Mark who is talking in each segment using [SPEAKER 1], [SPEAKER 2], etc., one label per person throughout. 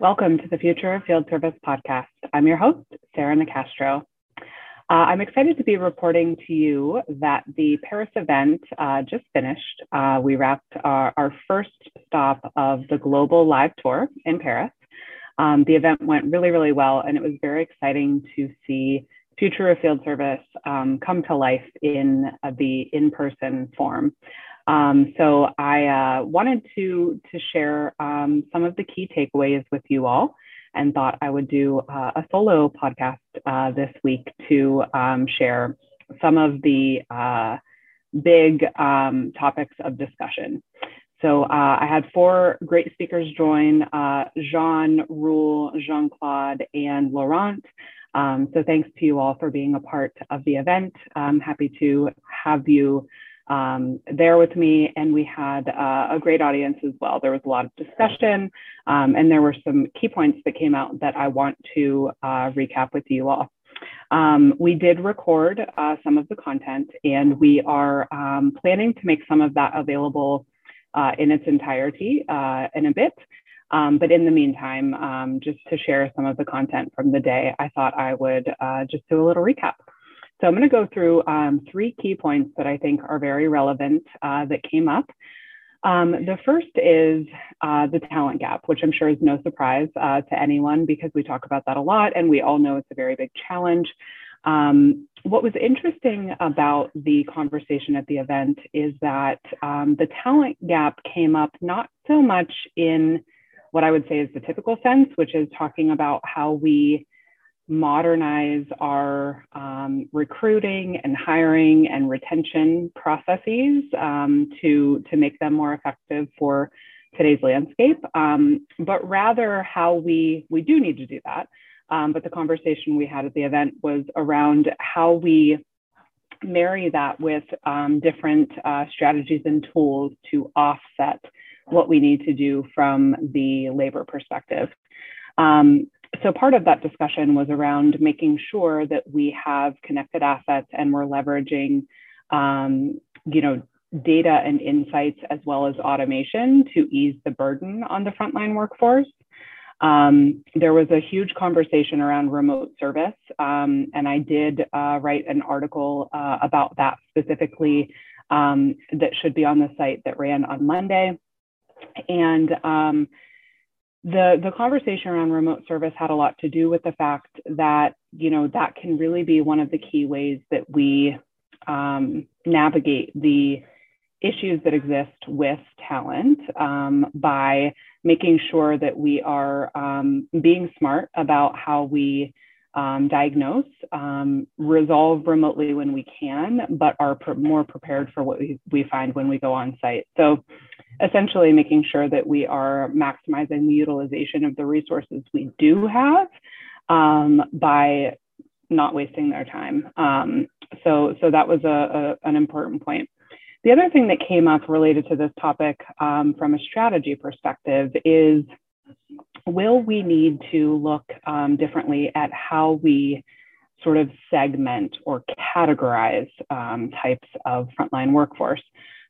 [SPEAKER 1] Welcome to the Future of Field Service podcast. I'm your host, Sarah Nicastro. Uh, I'm excited to be reporting to you that the Paris event uh, just finished. Uh, we wrapped our, our, first stop of the global live tour in Paris. Um, the event went really, really well, and it was very exciting to see Future of Field Service um, come to life in uh, the in person form. Um, so I uh, wanted to, to share um, some of the key takeaways with you all and thought I would do uh, a solo podcast uh, this week to um, share some of the uh, big um, topics of discussion. So uh, I had four great speakers join, uh, Jean, Roel, Jean-Claude, and Laurent. Um, so thanks to you all for being a part of the event. I'm happy to have you um, there with me, and we had uh, a great audience as well. There was a lot of discussion, um, and there were some key points that came out that I want to uh, recap with you all. Um, we did record uh, some of the content, and we are um, planning to make some of that available uh, in its entirety uh, in a bit. Um, but in the meantime, um, just to share some of the content from the day, I thought I would uh, just do a little recap. So I'm going to go through um, three key points that I think are very relevant uh, that came up. Um, the first is uh, the talent gap, which I'm sure is no surprise uh, to anyone because we talk about that a lot and we all know it's a very big challenge. Um, what was interesting about the conversation at the event is that um, the talent gap came up not so much in what I would say is the typical sense, which is talking about how we modernize our um, recruiting and hiring and retention processes um, to, to make them more effective for today's landscape, um, but rather how we, we do need to do that. Um, but the conversation we had at the event was around how we marry that with um, different uh, strategies and tools to offset what we need to do from the labor perspective. Um, so part of that discussion was around making sure that we have connected assets and we're leveraging, um, you know, data and insights as well as automation to ease the burden on the frontline workforce. Um, there was a huge conversation around remote service, um, and I did uh, write an article uh, about that specifically um, that should be on the site that ran on Monday. And um, the the conversation around remote service had a lot to do with the fact that you know that can really be one of the key ways that we um, navigate the issues that exist with talent um, by making sure that we are um, being smart about how we um, diagnose, um, resolve remotely when we can, but are more prepared for what we, we find when we go on site. So essentially making sure that we are maximizing the utilization of the resources we do have um, by not wasting their time. Um, so, so that was a, a, an important point. The other thing that came up related to this topic um, from a strategy perspective is will we need to look um, differently at how we sort of segment or categorize um, types of frontline workforce?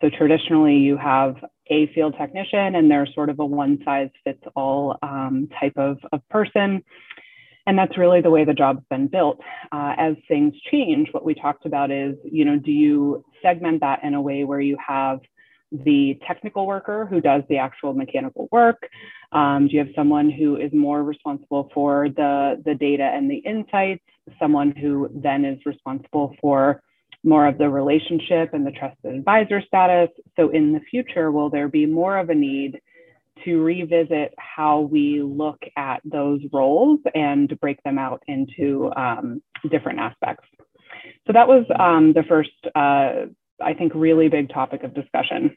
[SPEAKER 1] So traditionally, you have a field technician, and they're sort of a one size fits all um, type of, of person. And that's really the way the job's been built. Uh, as things change, what we talked about is, you know, do you segment that in a way where you have the technical worker who does the actual mechanical work? Um, do you have someone who is more responsible for the, the data and the insights? Someone who then is responsible for more of the relationship and the trusted advisor status. So in the future, will there be more of a need to revisit how we look at those roles and break them out into um, different aspects? So that was um, the first, uh, I think, really big topic of discussion.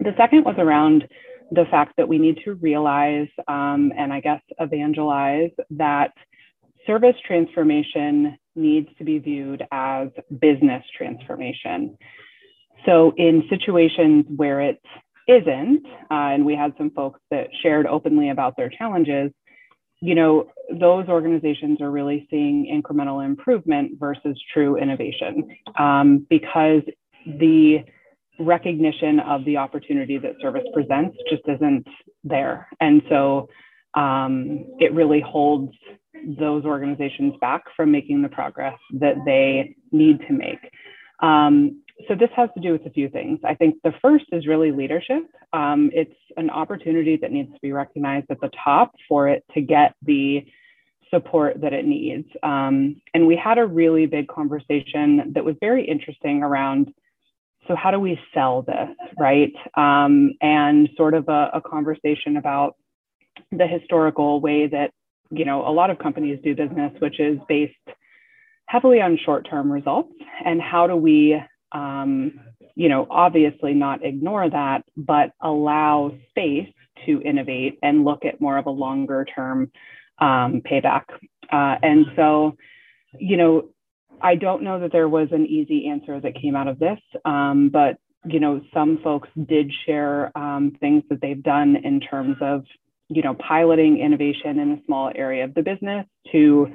[SPEAKER 1] The second was around the fact that we need to realize um, and I guess evangelize that service transformation needs to be viewed as business transformation. So, in situations where it isn't, uh, and we had some folks that shared openly about their challenges, you know, those organizations are really seeing incremental improvement versus true innovation um, because the recognition of the opportunity that service presents just isn't there. And so um, it really holds those organizations back from making the progress that they need to make. Um, so this has to do with a few things. I think the first is really leadership. Um, it's an opportunity that needs to be recognized at the top for it to get the support that it needs. Um, and we had a really big conversation that was very interesting around so how do we sell this, right? Um, and sort of a, a conversation about the historical way that you know a lot of companies do business, which is based heavily on short-term results, and how do we um, you know obviously not ignore that, but allow space to innovate and look at more of a longer-term um, payback. Uh, and so, you know, I don't know that there was an easy answer that came out of this, um, but you know, some folks did share um, things that they've done in terms of you know piloting innovation in a small area of the business to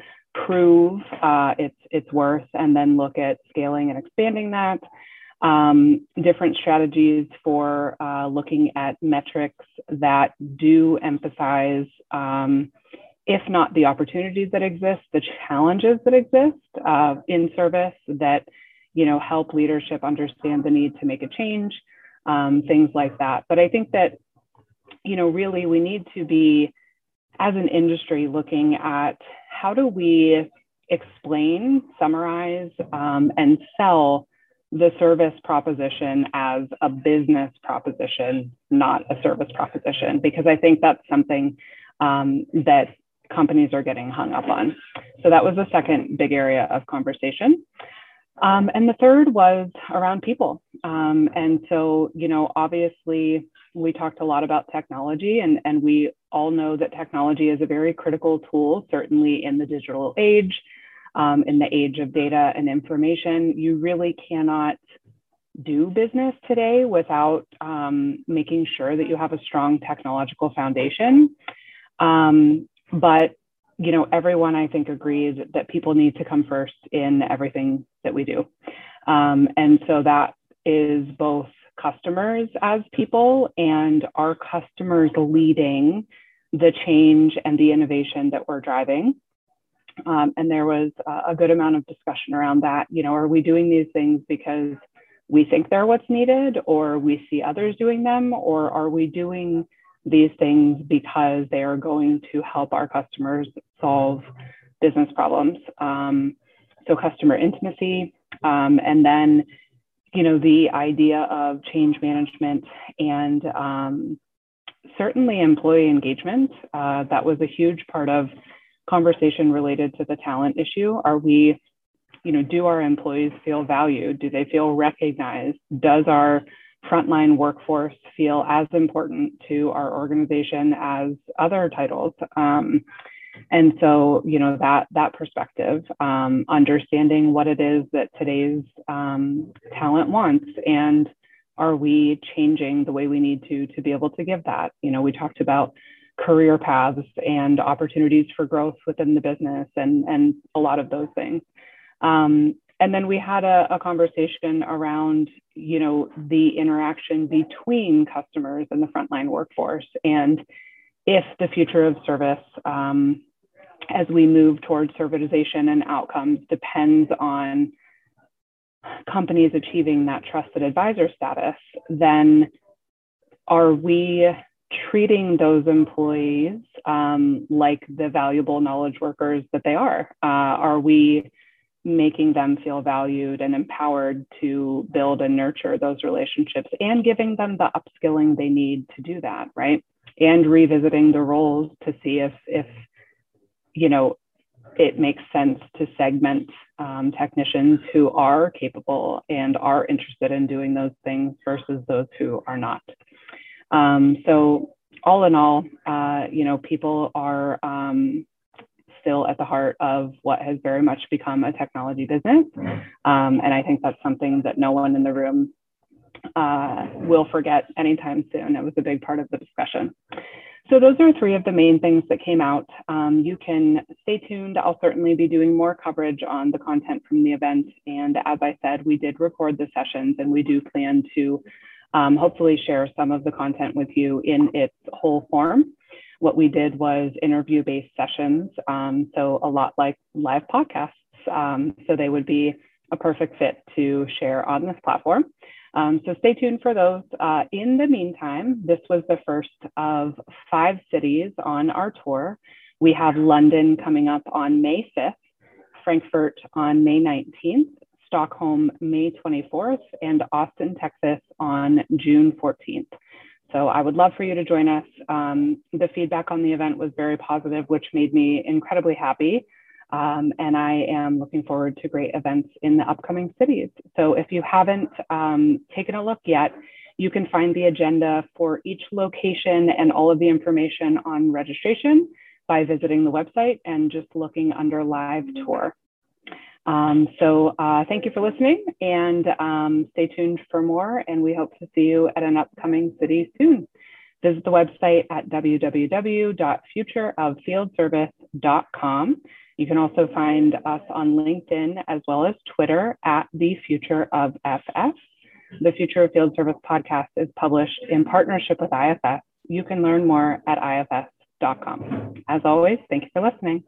[SPEAKER 1] prove uh, its its worth, and then look at scaling and expanding that. Um, different strategies for uh, looking at metrics that do emphasize um, if not the opportunities that exist, the challenges that exist uh, in service that you know help leadership understand the need to make a change, um, things like that. But I think that you know really we need to be as an industry looking at how do we explain, summarize, um, and sell the service proposition as a business proposition, not a service proposition, because I think that's something um, that companies are getting hung up on. So that was the second big area of conversation. Um, and the third was around people. Um, and so, you know, obviously we talked a lot about technology and, and we all know that technology is a very critical tool, certainly in the digital age, um, in the age of data and information. You really cannot do business today without um, making sure that you have a strong technological foundation. Um, but you know, everyone I think agrees that people need to come first in everything that we do. Um, and so that is both customers as people and our customers leading the change and the innovation that we're driving. Um, and there was a good amount of discussion around that. You know, are we doing these things because we think they're what's needed, or we see others doing them, or are we doing these things because they are going to help our customers solve business problems. Um, so customer intimacy, um, and then you know the idea of change management and um, certainly employee engagement. Uh, that was a huge part of conversation related to the talent issue. Are we, you know, do our employees feel valued? Do they feel recognized? Does our frontline workforce feel as important to our organization as other titles. Um, and so, you know, that that perspective, um, understanding what it is that today's um, talent wants, and are we changing the way we need to to be able to give that? You know, we talked about career paths and opportunities for growth within the business, and and a lot of those things. Um, and then we had a, a, conversation around you know the interaction between customers and the frontline workforce and if the future of service um, as we move towards servitization and outcomes depends on companies achieving that trusted advisor status then are we treating those employees um, like the valuable knowledge workers that they are? Uh, are we making them feel valued and empowered to build and nurture those relationships and giving them the upskilling they need to do that right? And revisiting the roles to see if if you know it makes sense to segment um, technicians who are capable and are interested in doing those things versus those who are not. Um, so all in all uh, you know people are um, still at the heart of what has very much become a technology business. Um, and I think that's something that no one in the room uh, will forget anytime soon. It was a big part of the discussion. So those are three of the main things that came out. Um, you can stay tuned. I'll certainly be doing more coverage on the content from the event. And as I said, we did record the sessions and we do plan to um, hopefully share some of the content with you in its whole form. What we did was interview based sessions. Um, so, a lot like live podcasts. Um, so, they would be a perfect fit to share on this platform. Um, so, stay tuned for those. Uh, in the meantime, this was the first of five cities on our tour. We have London coming up on May 5th, Frankfurt on May 19th, Stockholm May 24th, and Austin, Texas on June 14th. So I would love for you to join us. Um, the feedback on the event was very positive, which made me incredibly happy. Um, and I am looking forward to great events in the upcoming cities. So if you haven't um, taken a look yet, you can find the agenda for each location and all of the information on registration by visiting the website and just looking under live tour. Um, so uh, thank you for listening and um, stay tuned for more. And we hope to see you at an upcoming city soon. Visit the website at www.futureoffieldservice.com. You can also find us on LinkedIn as well as Twitter at the Future of FS. The Future of Field Service podcast is published in partnership with IFS. You can learn more at ifs.com. As always, thank you for listening.